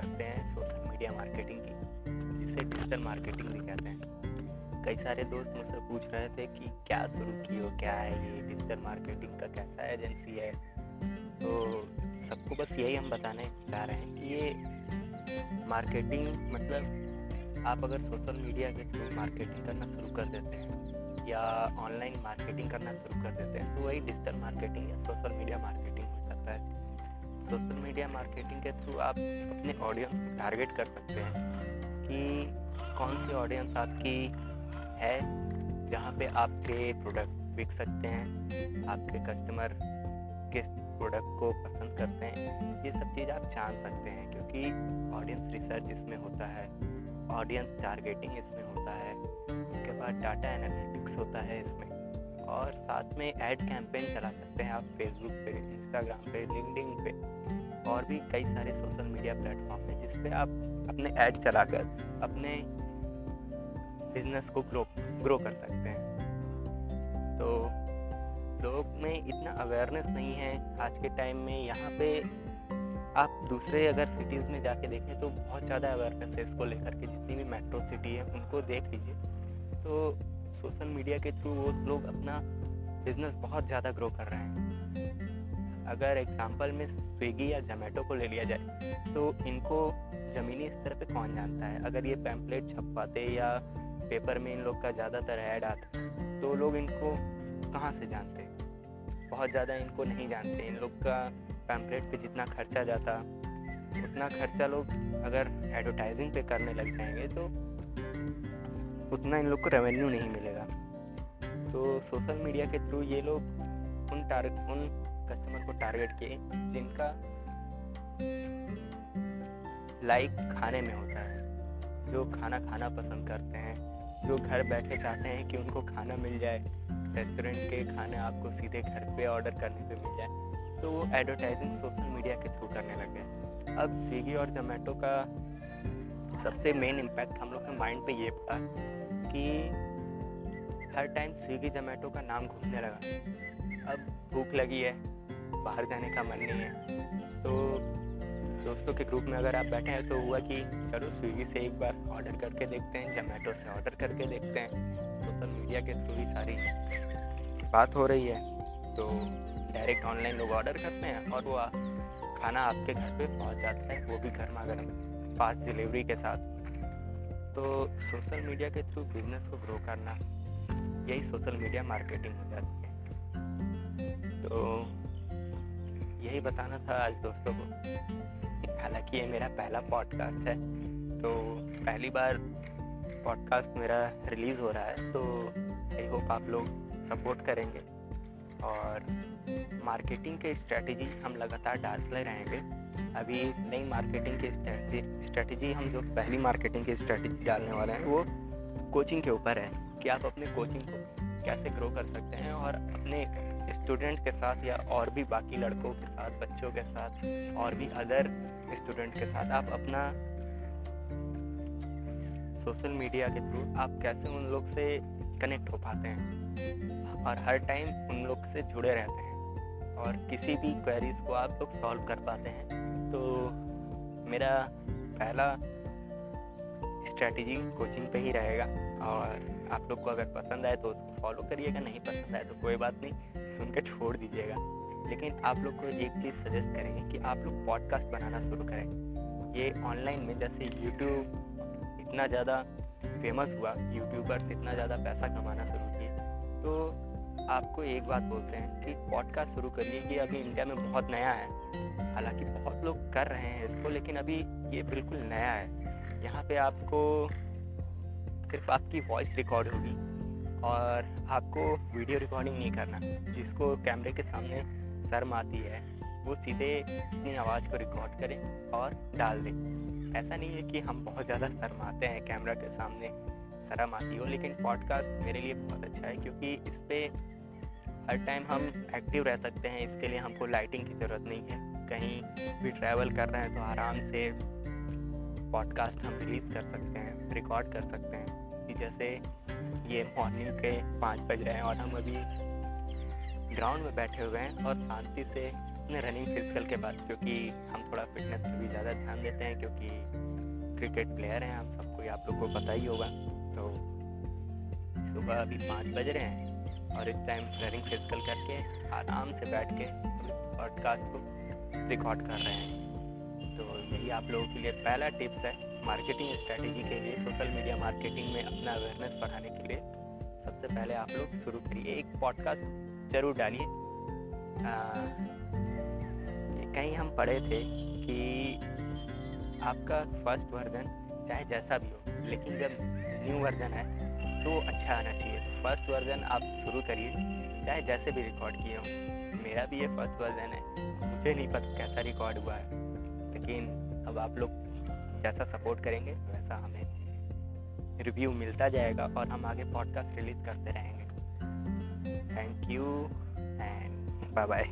करते हैं social media marketing की, जिसे डिजिटल मार्केटिंग भी कहते हैं। कई सारे दोस्त मुझसे पूछ रहे थे कि क्या शुरू की हो क्या है ये डिजिटल मार्केटिंग का, कैसा एजेंसी है? तो सबको बस यही हम बताने चाह रहे हैं कि ये मार्केटिंग मतलब आप अगर सोशल मीडिया के थ्रू मार्केटिंग करना शुरू कर देते हैं या ऑनलाइन मार्केटिंग करना शुरू कर देते हैं तो वही डिजिटल मार्केटिंग या सोशल मीडिया मार्केटिंग हो जाता है। सोशल मीडिया मार्केटिंग के थ्रू आप अपने ऑडियंस को टारगेट कर सकते हैं कि कौन सी ऑडियंस आपकी है, जहाँ पे आपके प्रोडक्ट बिक सकते हैं, आपके कस्टमर किस प्रोडक्ट को पसंद करते हैं, ये सब चीज़ आप जान सकते हैं क्योंकि ऑडियंस रिसर्च इसमें होता है ऑडियंस टारगेटिंग इसमें होता है, उसके बाद डाटा एनालिटिक्स होता है इसमें। और साथ में एड कैंपेन चला सकते हैं आप फेसबुक पे इंस्टाग्राम पे लिंकडिन पे और भी कई सारे सोशल मीडिया प्लेटफॉर्म हैं जिस पे आप अपने ऐड चलाकर अपने बिज़नेस को ग्रो ग्रो कर सकते हैं। तो लोग में इतना अवेयरनेस नहीं है आज के टाइम में। यहाँ पे आप दूसरे अगर सिटीज़ में जाके देखें तो बहुत ज़्यादा अवेयरनेस है इसको लेकर के। जितनी भी मेट्रो सिटी है उनको देख लीजिए। तो सोशल मीडिया के थ्रू वो लोग अपना बिज़नेस बहुत ज़्यादा ग्रो कर रहे हैं। अगर एग्जांपल में स्विगी या जोमेटो को ले लिया जाए तो इनको ज़मीनी स्तर पे कौन जानता है? अगर ये पैम्पलेट छपवाते या पेपर में इन लोग का ज़्यादातर ऐड आता तो लोग इनको कहाँ से जानते? बहुत ज़्यादा इनको नहीं जानते। इन लोग का पैम्पलेट पे जितना खर्चा जाता, उतना खर्चा लोग अगर एडवर्टाइजिंग पे करने लग जाएँगे तो उतना इन लोग को रेवेन्यू नहीं मिलेगा। तो सोशल मीडिया के थ्रू ये लोग उन टारगेट उन कस्टमर को टारगेट किए, जिनका लाइक खाने में होता है। जो खाना खाना पसंद करते हैं, जो घर बैठे चाहते हैं कि उनको खाना मिल जाए रेस्टोरेंट के खाने आपको सीधे घर पे ऑर्डर करने पे मिल जाए तो वो एडवर्टाइजिंग सोशल मीडिया के थ्रू करने लगे अब स्विगी और जोमेटो का सबसे मेन इम्पैक्ट हम लोग के माइंड पे ये पड़ा कि हर टाइम स्विगी जोमेटो का नाम घूमने लगा। अब भूख लगी है, बाहर जाने का मन नहीं है। तो दोस्तों के ग्रुप में अगर आप बैठे हैं तो हुआ कि चलो स्विगी से एक बार ऑर्डर करके देखते हैं जोमेटो से ऑर्डर करके देखते हैं। सोशल मीडिया के थ्रू ही सारी बात हो रही है। तो डायरेक्ट ऑनलाइन लोग ऑर्डर करते हैं और वो खाना आपके घर पे पहुँच जाता है। वो भी गर्मा गर्म फास्ट डिलीवरी के साथ। तो सोशल मीडिया के थ्रू बिज़नेस को ग्रो करना, यही सोशल मीडिया मार्केटिंग हो जाती है। तो यही बताना था आज दोस्तों को। हालाँकि ये मेरा पहला पॉडकास्ट है तो पहली बार पॉडकास्ट मेरा रिलीज़ हो रहा है तो आई होप आप लोग सपोर्ट करेंगे। और मार्केटिंग के स्ट्रेटजी हम लगातार डालते रहेंगे। अभी नई मार्केटिंग की स्ट्रेटजी हम जो पहली मार्केटिंग की स्ट्रेटजी डालने वाले हैं, वो कोचिंग के ऊपर है कि आप अपने कोचिंग को कैसे ग्रो कर सकते हैं और अपने स्टूडेंट के साथ या और भी बाकी लड़कों के साथ, बच्चों के साथ, और भी अदर स्टूडेंट के साथ आप अपना सोशल मीडिया के थ्रू आप कैसे उन लोग से कनेक्ट हो पाते हैं। और हर टाइम उन लोग से जुड़े रहते हैं। और किसी भी क्वेरीज को आप लोग सॉल्व कर पाते हैं। तो मेरा पहला स्ट्रैटेजी कोचिंग पे ही रहेगा और आप लोग को अगर पसंद आए तो उसको फॉलो करिएगा, नहीं पसंद आए तो कोई बात नहीं सुन के छोड़ दीजिएगा। लेकिन आप लोग को एक चीज़ सजेस्ट करेंगे कि आप लोग पॉडकास्ट बनाना शुरू करें। ये ऑनलाइन में जैसे यूट्यूब इतना ज़्यादा फ़ेमस हुआ यूट्यूबर्स इतना ज़्यादा पैसा कमाना शुरू किए तो आपको एक बात बोलते हैं कि पॉडकास्ट शुरू करिए, ये अभी इंडिया में बहुत नया है। हालाँकि बहुत लोग कर रहे हैं इसको, लेकिन अभी ये बिल्कुल नया है। यहाँ पे आपको सिर्फ़ आपकी वॉइस रिकॉर्ड होगी और आपको वीडियो रिकॉर्डिंग नहीं करना। जिसको कैमरे के सामने शर्म आती है, वो सीधे अपनी आवाज़ को रिकॉर्ड करें और डाल दें। ऐसा नहीं है कि हम बहुत ज़्यादा शर्माते हैं कैमरा के सामने, शर्म आती हो, लेकिन पॉडकास्ट मेरे लिए बहुत अच्छा है, क्योंकि इस पर हर टाइम हम एक्टिव रह सकते हैं, इसके लिए हमको लाइटिंग की ज़रूरत नहीं है। कहीं भी ट्रैवल कर रहे हैं तो आराम से पॉडकास्ट हम रिलीज़ कर सकते हैं रिकॉर्ड कर सकते हैं। कि जैसे ये मॉर्निंग के पाँच बज रहे हैं और हम अभी ग्राउंड में बैठे हुए हैं और शांति से अपने रनिंग फ़िज़िकल के बाद, क्योंकि हम थोड़ा फिटनेस पर भी ज़्यादा ध्यान देते हैं, क्योंकि क्रिकेट प्लेयर हैं हम, सबको आप लोग को पता ही होगा। तो सुबह अभी पाँच बज रहे हैं। और इस टाइम रनिंग फ़िज़िकल करके आराम से बैठ के पॉडकास्ट को रिकॉर्ड कर रहे हैं। तो यही आप लोगों के लिए पहला टिप्स है मार्केटिंग स्ट्रेटेजी के लिए सोशल मीडिया मार्केटिंग में अपना अवेयरनेस बढ़ाने के लिए। सबसे पहले आप लोग शुरू करिए एक पॉडकास्ट ज़रूर डालिए। कहीं हम पढ़े थे कि आपका फ़र्स्ट वर्जन चाहे जैसा भी हो, लेकिन जब न्यू वर्जन है तो अच्छा आना चाहिए। तो फ़र्स्ट वर्जन आप शुरू करिए, चाहे जैसे भी रिकॉर्ड किए हो। मेरा भी ये फ़र्स्ट वर्जन है। मुझे नहीं पता कैसा रिकॉर्ड हुआ है। लेकिन अब आप लोग जैसा सपोर्ट करेंगे, वैसा हमें रिव्यू मिलता जाएगा और हम आगे पॉडकास्ट रिलीज़ करते रहेंगे। Thank you and bye bye